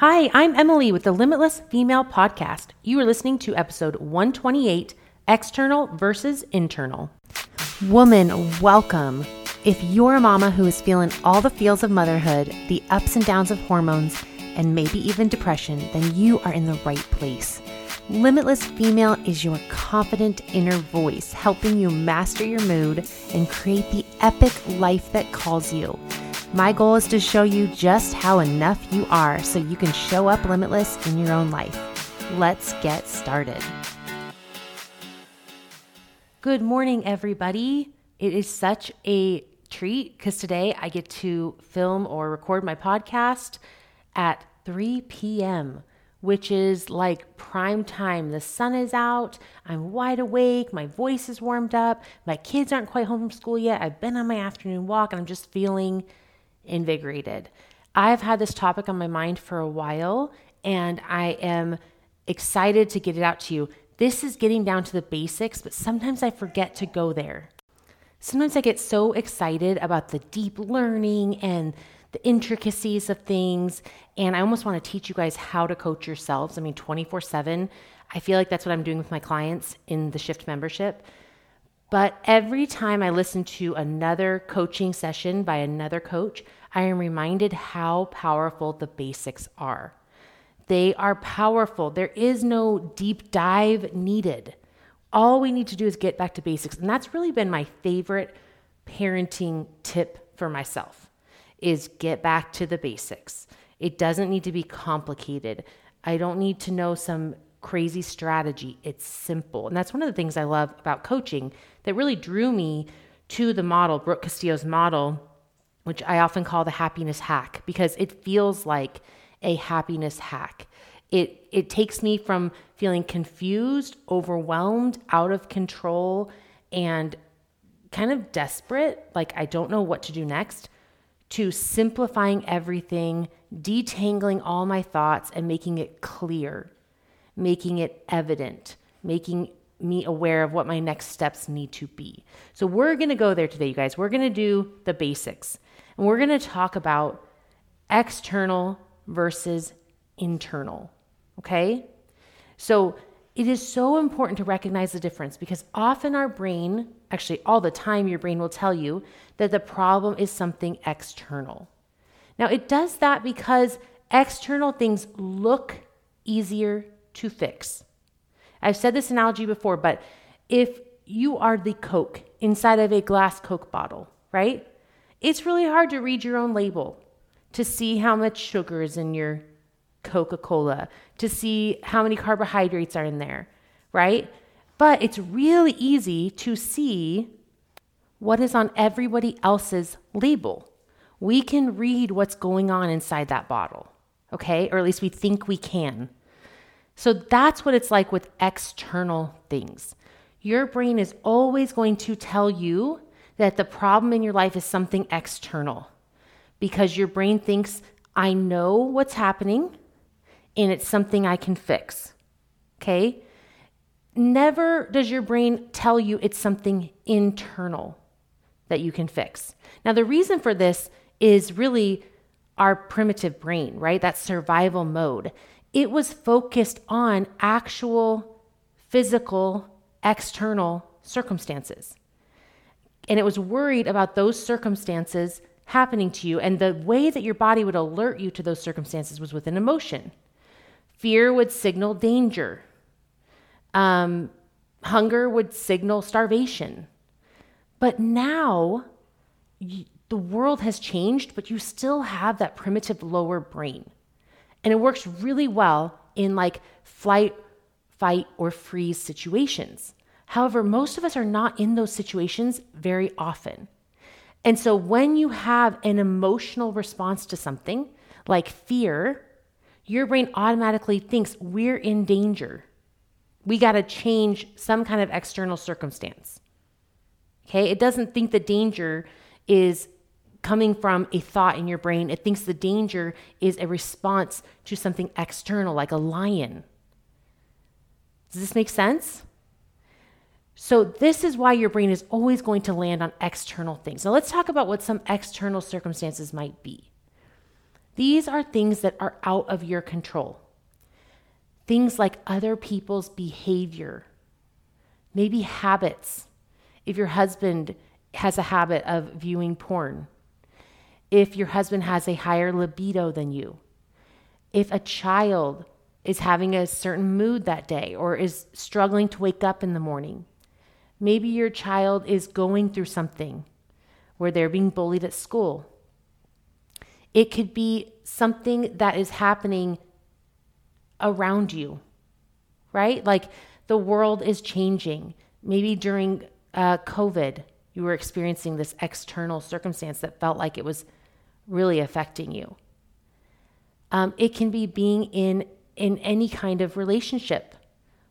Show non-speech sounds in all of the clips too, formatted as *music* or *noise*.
Hi, I'm Emylee with the Limitless Female Podcast. You are listening to episode 128 External versus Internal. Woman, welcome. If you're a mama who is feeling all the feels of motherhood, the ups and downs of hormones, and maybe even depression, then you are in the right place. Limitless Female is your confident inner voice, helping you master your mood and create the epic life that calls you. My goal is to show you just how enough you are so you can show up limitless in your own life. Let's get started. Good morning, everybody. It is such a treat because today I get to film or record my podcast at 3 p.m which is like prime time. The sun is out, I'm wide awake, my voice is warmed up, my kids aren't quite home from school yet. I've been on my afternoon walk and I'm just feeling invigorated. I've had this topic on my mind for a while and I am excited to get it out to you. This is getting down to the basics, but sometimes I forget to go there. Sometimes I get so excited about the deep learning and the intricacies of things. And I almost want to teach you guys how to coach yourselves. I mean, 24 7. I feel like that's what I'm doing with my clients in the Shift membership. But every time I listen to another coaching session by another coach, I am reminded how powerful the basics are. They are powerful. There is no deep dive needed. All we need to do is get back to basics. And that's really been my favorite parenting tip for myself is get back to the basics. It doesn't need to be complicated. I don't need to know some crazy strategy. It's simple. And that's one of the things I love about coaching that really drew me to the model, Brooke Castillo's model, which I often call the happiness hack because it feels like a happiness hack. It it takes me from feeling confused, overwhelmed, out of control and kind of desperate, like I don't know what to do next, to simplifying everything, detangling all my thoughts, and making it clear, making it evident, making me aware of what my next steps need to be. So, we're gonna go there today, you guys. We're gonna do the basics, and we're gonna talk about external versus internal, okay? So, it is so important to recognize the difference because often our brain, actually, all the time, your brain will tell you that the problem is something external. Now, it does that because external things look easier to fix. I've said this analogy before, but if you are the Coke inside of a glass Coke bottle, right? It's really hard to read your own label to see how much sugar is in your Coca Cola, to see how many carbohydrates are in there, right? But it's really easy to see what is on everybody else's label. We can read what's going on inside that bottle, okay? Or at least we think we can. So that's what it's like with external things. Your brain is always going to tell you that the problem in your life is something external because your brain thinks, I know what's happening and it's something I can fix. Okay? Never does your brain tell you it's something internal that you can fix. Now, the reason for this is really our primitive brain, right? That survival mode. It was focused on actual physical, external circumstances. And it was worried about those circumstances happening to you. And the way that your body would alert you to those circumstances was with an emotion. Fear would signal danger. Um, hunger would signal starvation. But now the world has changed, but you still have that primitive lower brain. And it works really well in like flight, fight, or freeze situations. However, most of us are not in those situations very often. And so when you have an emotional response to something like fear, your brain automatically thinks we're in danger. We got to change some kind of external circumstance. Okay? It doesn't think the danger is coming from a thought in your brain. It thinks the danger is a response to something external, like a lion. Does this make sense? So, this is why your brain is always going to land on external things. Now, let's talk about what some external circumstances might be. These are things that are out of your control. Things like other people's behavior, maybe habits. If your husband has a habit of viewing porn, if your husband has a higher libido than you, if a child is having a certain mood that day or is struggling to wake up in the morning. Maybe your child is going through something where they're being bullied at school. It could be something that is happening around you, right? Like the world is changing. Maybe during uh, COVID, you were experiencing this external circumstance that felt like it was really affecting you. Um, it can be being in in any kind of relationship.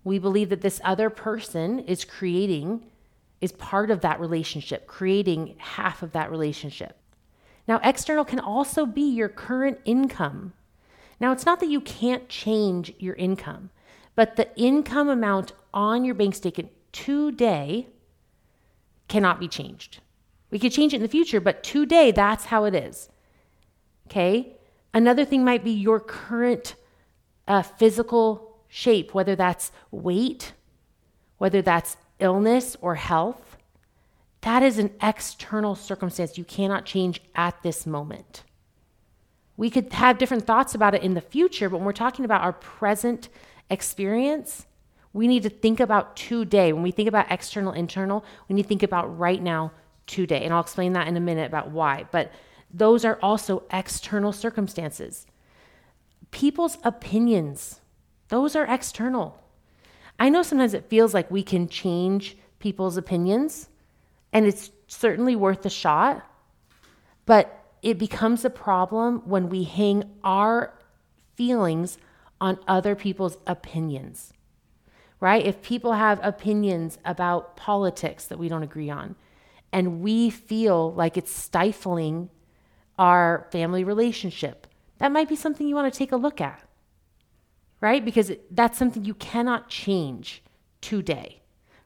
We believe that this other person is creating, is part of that relationship, creating half of that relationship. Now, external can also be your current income. Now, it's not that you can't change your income, but the income amount on your bank statement today cannot be changed. We could change it in the future, but today, that's how it is. Okay? Another thing might be your current uh, physical shape, whether that's weight, whether that's illness or health. That is an external circumstance you cannot change at this moment. We could have different thoughts about it in the future, but when we're talking about our present experience, we need to think about today. When we think about external, internal, we need to think about right now, today. And I'll explain that in a minute about why. But those are also external circumstances. People's opinions, those are external. I know sometimes it feels like we can change people's opinions, and it's certainly worth a shot, but it becomes a problem when we hang our feelings on other people's opinions, right? If people have opinions about politics that we don't agree on, and we feel like it's stifling our family relationship, that might be something you want to take a look at, right? Because that's something you cannot change today.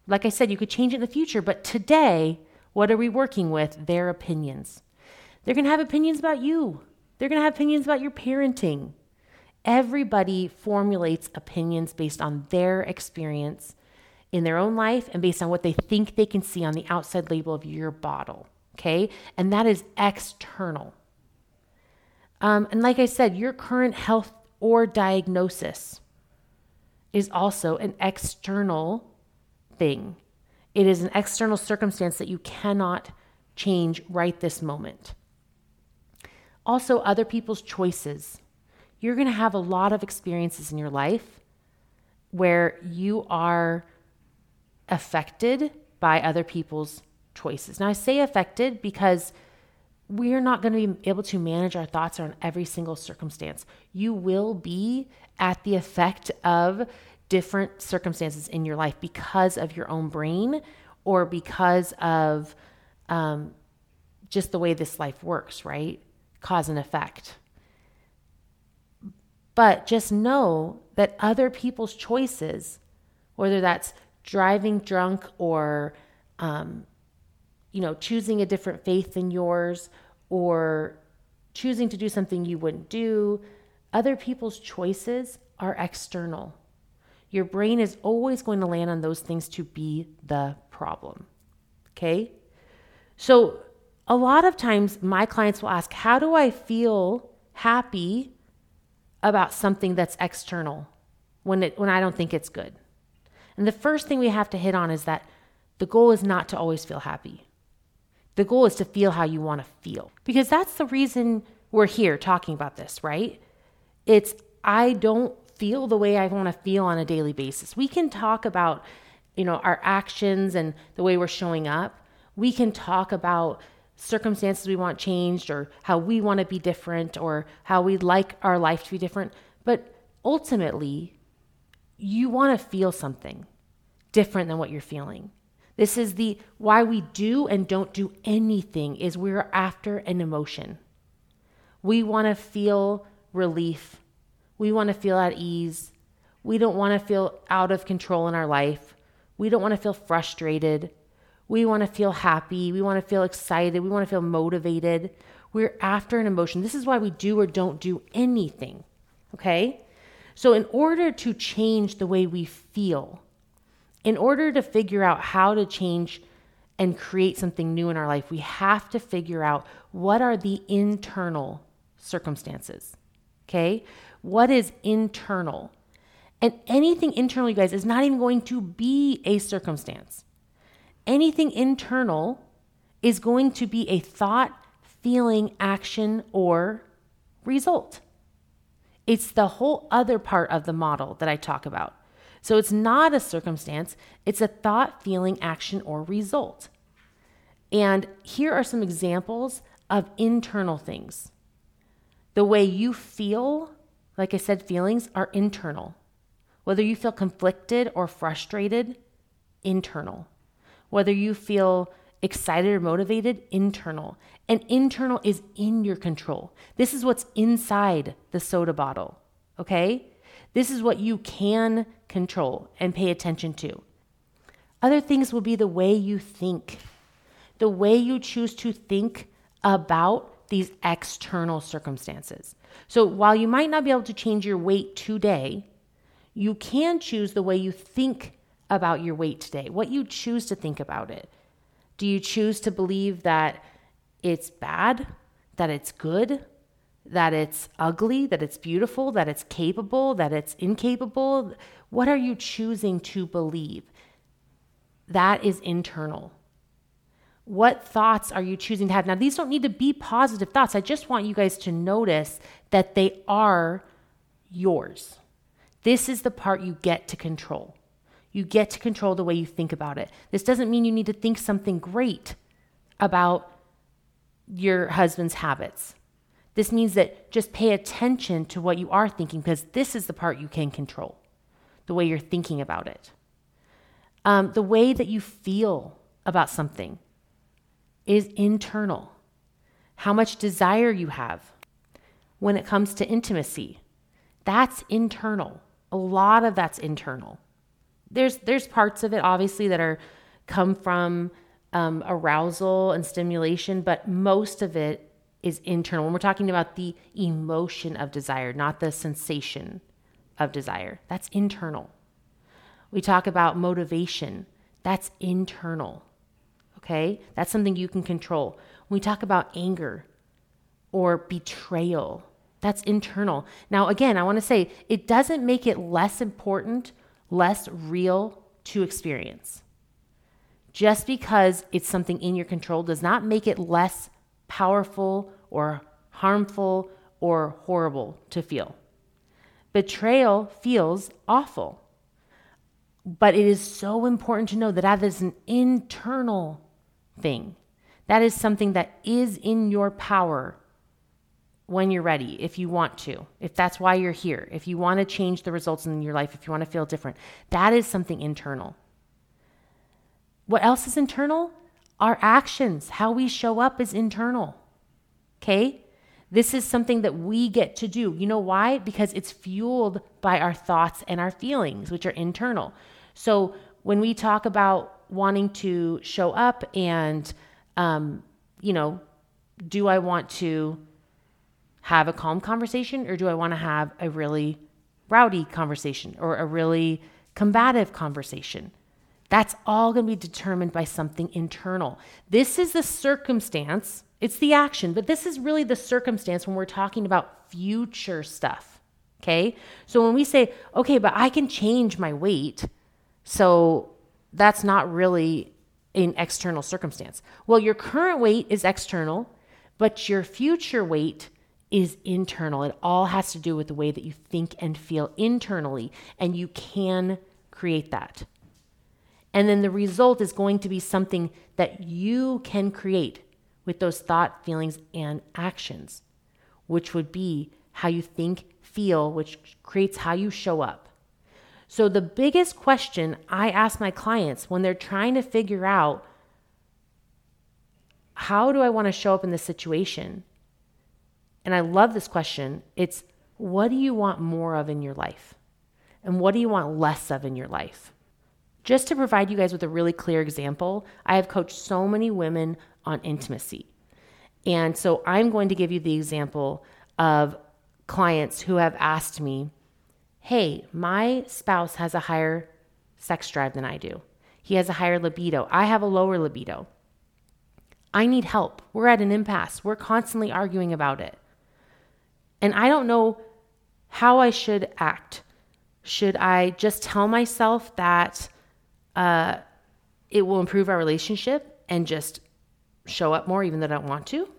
Like I said, you could change it in the future, but today, what are we working with? Their opinions. They're going to have opinions about you, they're going to have opinions about your parenting. Everybody formulates opinions based on their experience in their own life and based on what they think they can see on the outside label of your bottle. Okay. And that is external. Um, and like I said, your current health or diagnosis is also an external thing. It is an external circumstance that you cannot change right this moment. Also, other people's choices. You're going to have a lot of experiences in your life where you are affected by other people's choices. Now, I say affected because we're not going to be able to manage our thoughts on every single circumstance. You will be at the effect of different circumstances in your life because of your own brain or because of um, just the way this life works, right? Cause and effect. But just know that other people's choices, whether that's driving drunk or um, you know, choosing a different faith than yours or choosing to do something you wouldn't do. Other people's choices are external. Your brain is always going to land on those things to be the problem. Okay? So, a lot of times my clients will ask, How do I feel happy about something that's external when, it, when I don't think it's good? And the first thing we have to hit on is that the goal is not to always feel happy. The goal is to feel how you want to feel because that's the reason we're here talking about this, right? It's, I don't feel the way I want to feel on a daily basis. We can talk about, you know, our actions and the way we're showing up. We can talk about circumstances we want changed or how we want to be different or how we'd like our life to be different. But ultimately, you want to feel something different than what you're feeling. This is the why we do and don't do anything is we're after an emotion. We want to feel relief. We want to feel at ease. We don't want to feel out of control in our life. We don't want to feel frustrated. We want to feel happy. We want to feel excited. We want to feel motivated. We're after an emotion. This is why we do or don't do anything. Okay? So, in order to change the way we feel, in order to figure out how to change and create something new in our life, we have to figure out what are the internal circumstances. Okay? What is internal? And anything internal, you guys, is not even going to be a circumstance. Anything internal is going to be a thought, feeling, action, or result. It's the whole other part of the model that I talk about. So it's not a circumstance, it's a thought, feeling, action, or result. And here are some examples of internal things. The way you feel, like I said, feelings are internal. Whether you feel conflicted or frustrated, internal. Whether you feel excited or motivated, internal. And internal is in your control. This is what's inside the soda bottle, okay? This is what you can control and pay attention to. Other things will be the way you think, the way you choose to think about these external circumstances. So while you might not be able to change your weight today, you can choose the way you think about your weight today, what you choose to think about it. Do you choose to believe that it's bad, that it's good, that it's ugly, that it's beautiful, that it's capable, that it's incapable? What are you choosing to believe? That is internal. What thoughts are you choosing to have? Now, these don't need to be positive thoughts. I just want you guys to notice that they are yours. This is the part you get to control. You get to control the way you think about it. This doesn't mean you need to think something great about your husband's habits. This means that just pay attention to what you are thinking because this is the part you can control the way you're thinking about it. Um, the way that you feel about something is internal. How much desire you have when it comes to intimacy, that's internal. A lot of that's internal. There's there's parts of it obviously that are come from um, arousal and stimulation, but most of it is internal. When we're talking about the emotion of desire, not the sensation of desire, that's internal. We talk about motivation, that's internal. Okay? That's something you can control. When we talk about anger or betrayal, that's internal. Now, again, I want to say it doesn't make it less important, less real to experience. Just because it's something in your control does not make it less powerful or harmful or horrible to feel. Betrayal feels awful. But it is so important to know that that is an internal thing. That is something that is in your power when you're ready, if you want to, if that's why you're here, if you want to change the results in your life, if you want to feel different. That is something internal. What else is internal? Our actions, how we show up is internal. Okay? This is something that we get to do. You know why? Because it's fueled by our thoughts and our feelings, which are internal. So when we talk about wanting to show up and, um, you know, do I want to have a calm conversation or do I want to have a really rowdy conversation or a really combative conversation? That's all going to be determined by something internal. This is the circumstance, it's the action, but this is really the circumstance when we're talking about future stuff. Okay. So when we say, okay, but I can change my weight, so that's not really an external circumstance. Well, your current weight is external, but your future weight is internal. It all has to do with the way that you think and feel internally, and you can create that. And then the result is going to be something that you can create with those thought, feelings, and actions, which would be how you think, feel, which creates how you show up. So, the biggest question I ask my clients when they're trying to figure out how do I want to show up in this situation? And I love this question. It's what do you want more of in your life? And what do you want less of in your life? Just to provide you guys with a really clear example, I have coached so many women on intimacy. And so I'm going to give you the example of clients who have asked me, Hey, my spouse has a higher sex drive than I do. He has a higher libido. I have a lower libido. I need help. We're at an impasse. We're constantly arguing about it. And I don't know how I should act. Should I just tell myself that uh, it will improve our relationship and just show up more even though I don't want to?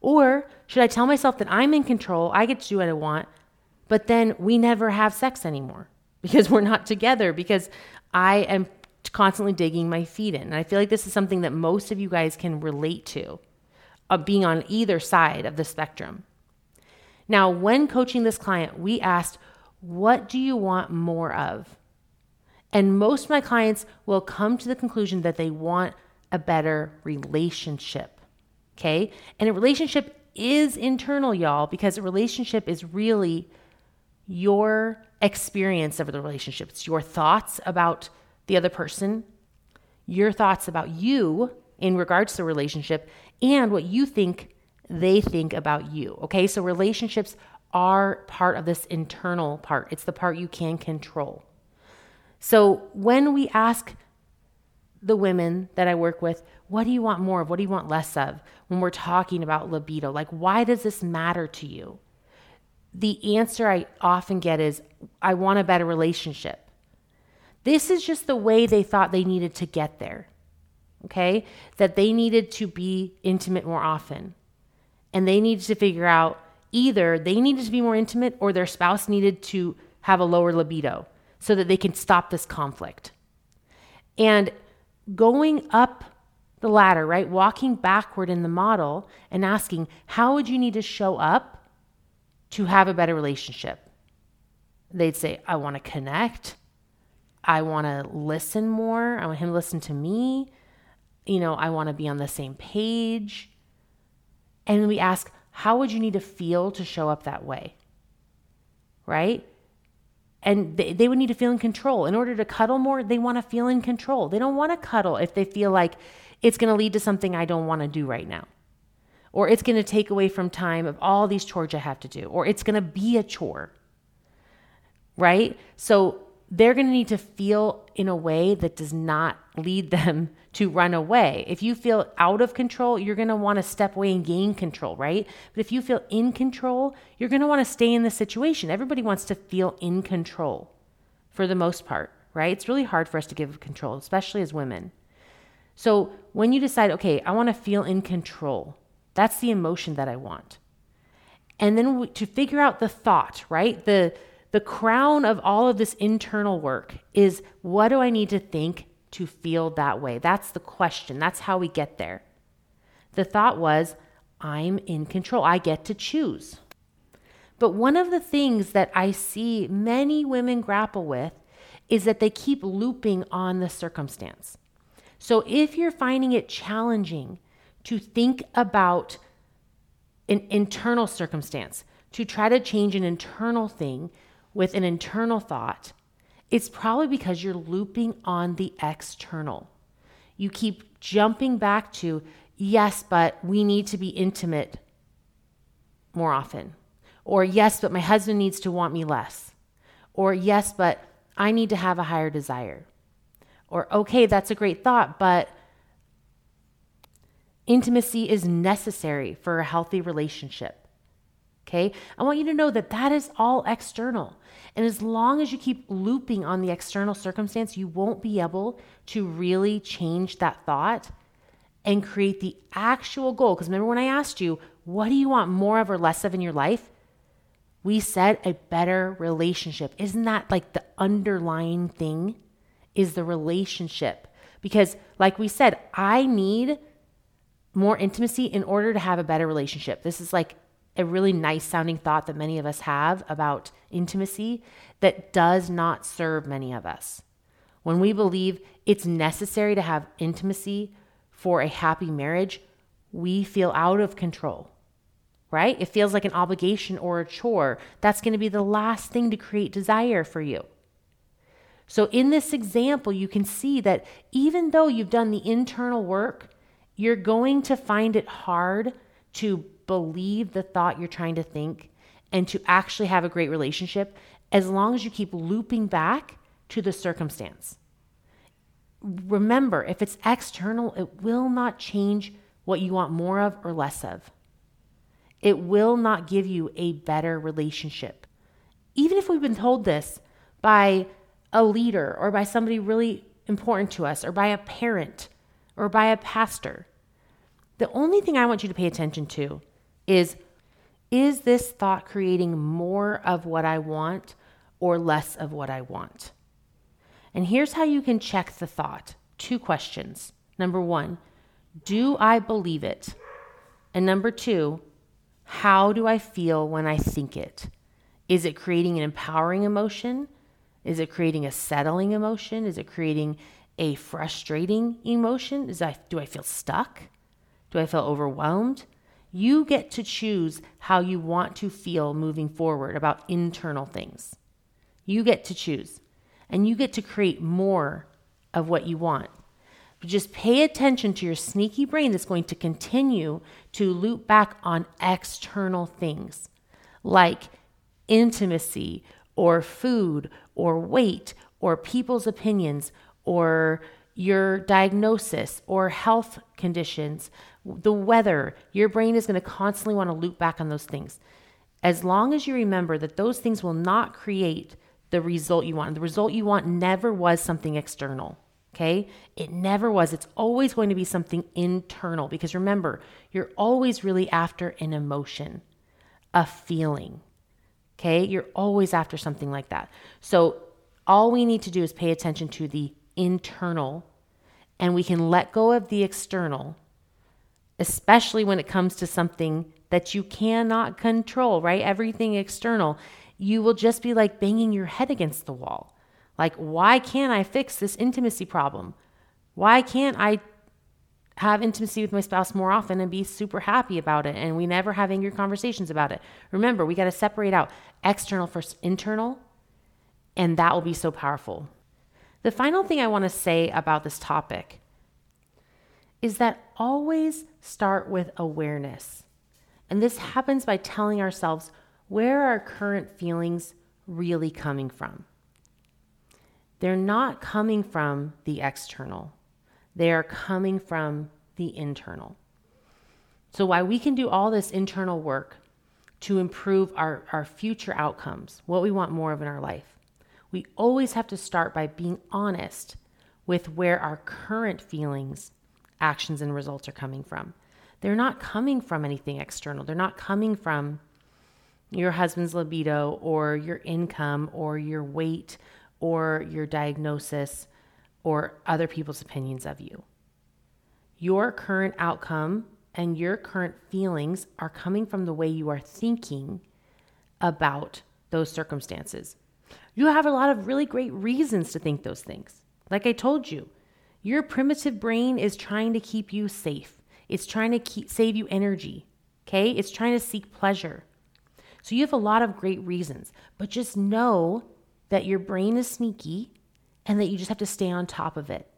Or should I tell myself that I'm in control, I get to do what I want, but then we never have sex anymore *laughs* because we're not together because I am constantly digging my feet in. And I feel like this is something that most of you guys can relate to, of being on either side of the spectrum. Now, when coaching this client, we asked, What do you want more of? And most of my clients will come to the conclusion that they want a better relationship. Okay. And a relationship is internal, y'all, because a relationship is really your experience of the relationship. It's your thoughts about the other person, your thoughts about you in regards to the relationship, and what you think they think about you. Okay, so relationships are part of this internal part, it's the part you can control. So when we ask the women that I work with, what do you want more of? What do you want less of? When we're talking about libido, like, why does this matter to you? The answer I often get is, I want a better relationship. This is just the way they thought they needed to get there. Okay? That they needed to be intimate more often. And they needed to figure out either they needed to be more intimate or their spouse needed to have a lower libido so that they can stop this conflict. And going up the ladder, right? Walking backward in the model and asking, how would you need to show up to have a better relationship? They'd say, I want to connect. I want to listen more. I want him to listen to me. You know, I want to be on the same page. And we ask, how would you need to feel to show up that way? Right? And they, they would need to feel in control. In order to cuddle more, they want to feel in control. They don't want to cuddle if they feel like it's going to lead to something I don't want to do right now. Or it's going to take away from time of all these chores I have to do. Or it's going to be a chore. Right? So they're going to need to feel in a way that does not lead them *laughs* to run away. If you feel out of control, you're going to want to step away and gain control, right? But if you feel in control, you're going to want to stay in the situation. Everybody wants to feel in control for the most part, right? It's really hard for us to give control, especially as women. So when you decide, okay, I want to feel in control, that's the emotion that I want. And then to figure out the thought, right? The the crown of all of this internal work is what do I need to think to feel that way? That's the question. That's how we get there. The thought was, I'm in control. I get to choose. But one of the things that I see many women grapple with is that they keep looping on the circumstance. So if you're finding it challenging to think about an internal circumstance, to try to change an internal thing, with an internal thought, it's probably because you're looping on the external. You keep jumping back to, yes, but we need to be intimate more often. Or, yes, but my husband needs to want me less. Or, yes, but I need to have a higher desire. Or, okay, that's a great thought, but intimacy is necessary for a healthy relationship. Okay. I want you to know that that is all external. And as long as you keep looping on the external circumstance, you won't be able to really change that thought and create the actual goal. Because remember when I asked you, what do you want more of or less of in your life? We said a better relationship. Isn't that like the underlying thing? Is the relationship. Because, like we said, I need more intimacy in order to have a better relationship. This is like a really nice sounding thought that many of us have about intimacy that does not serve many of us. When we believe it's necessary to have intimacy for a happy marriage, we feel out of control, right? It feels like an obligation or a chore. That's going to be the last thing to create desire for you. So, in this example, you can see that even though you've done the internal work you're going to find it hard to believe the thought you're trying to think and to actually have a great relationship as long as you keep looping back to the circumstance. Remember, if it's external, it will not change what you want more of or less of. It will not give you a better relationship. Even if we've been told this by a leader or by somebody really important to us or by a parent or by a pastor, the only thing I want you to pay attention to is is this thought creating more of what I want or less of what I want? And here's how you can check the thought two questions. Number one, do I believe it? And number two, how do I feel when I think it? Is it creating an empowering emotion? Is it creating a settling emotion? Is it creating a frustrating emotion? Is I, do I feel stuck? Do I feel overwhelmed? You get to choose how you want to feel moving forward about internal things. You get to choose, and you get to create more of what you want. But just pay attention to your sneaky brain that's going to continue to loop back on external things like intimacy or food or weight or people's opinions or your diagnosis or health conditions, the weather. Your brain is going to constantly want to loop back on those things. As long as you remember that those things will not create the result you want. The result you want never was something external. Okay? It never was. It's always going to be something internal because remember, you're always really after an emotion, a feeling. Okay? You're always after something like that. So all we need to do is pay attention to the internal and we can let go of the external, especially when it comes to something that you cannot control, right? Everything external, you will just be like banging your head against the wall. Like, why can't I fix this intimacy problem? Why can't I have intimacy with my spouse more often and be super happy about it? And we never have angry conversations about it. Remember, we got to separate out external versus internal, and that will be so powerful. The final thing I want to say about this topic is that always start with awareness. And this happens by telling ourselves where our current feelings really coming from? They're not coming from the external, they are coming from the internal. So, while we can do all this internal work to improve our, our future outcomes, what we want more of in our life, we always have to start by being honest with where our current feelings, actions, and results are coming from. They're not coming from anything external, they're not coming from your husband's libido or your income or your weight or your diagnosis or other people's opinions of you. Your current outcome and your current feelings are coming from the way you are thinking about those circumstances. You have a lot of really great reasons to think those things. Like I told you, your primitive brain is trying to keep you safe. It's trying to keep, save you energy. Okay? It's trying to seek pleasure. So you have a lot of great reasons, but just know that your brain is sneaky and that you just have to stay on top of it.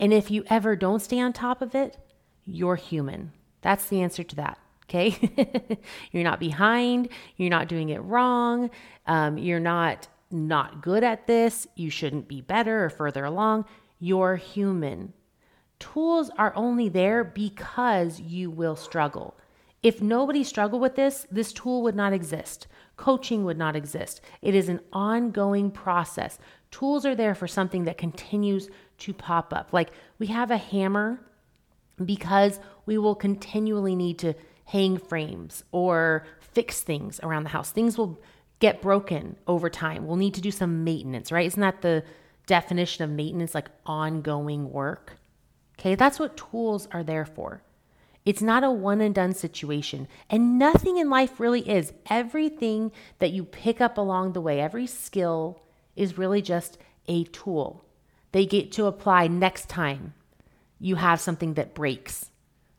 And if you ever don't stay on top of it, you're human. That's the answer to that. Okay. *laughs* you're not behind. You're not doing it wrong. Um, you're not not good at this. You shouldn't be better or further along. You're human. Tools are only there because you will struggle. If nobody struggled with this, this tool would not exist. Coaching would not exist. It is an ongoing process. Tools are there for something that continues to pop up. Like we have a hammer because we will continually need to hang frames or fix things around the house. Things will get broken over time. We'll need to do some maintenance, right? Isn't that the definition of maintenance? Like ongoing work. Okay, that's what tools are there for. It's not a one and done situation. And nothing in life really is. Everything that you pick up along the way, every skill is really just a tool. They get to apply next time you have something that breaks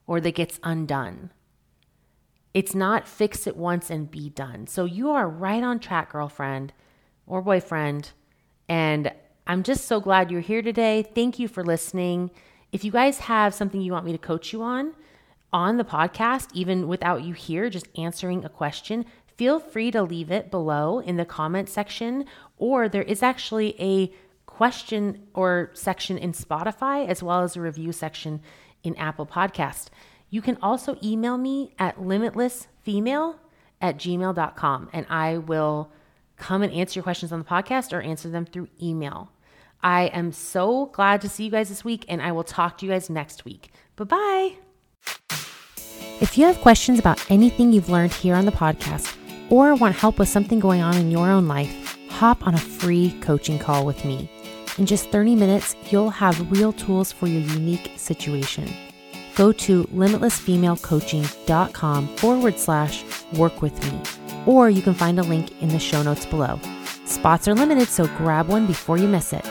or that gets undone. It's not fix it once and be done. So you are right on track, girlfriend or boyfriend. And I'm just so glad you're here today. Thank you for listening. If you guys have something you want me to coach you on on the podcast, even without you here, just answering a question, feel free to leave it below in the comment section. Or there is actually a question or section in Spotify, as well as a review section in Apple Podcast. You can also email me at limitlessfemale at gmail.com and I will come and answer your questions on the podcast or answer them through email. I am so glad to see you guys this week and I will talk to you guys next week. Bye bye. If you have questions about anything you've learned here on the podcast or want help with something going on in your own life, hop on a free coaching call with me. In just 30 minutes, you'll have real tools for your unique situation. Go to limitlessfemalecoaching.com forward slash work with me, or you can find a link in the show notes below. Spots are limited, so grab one before you miss it.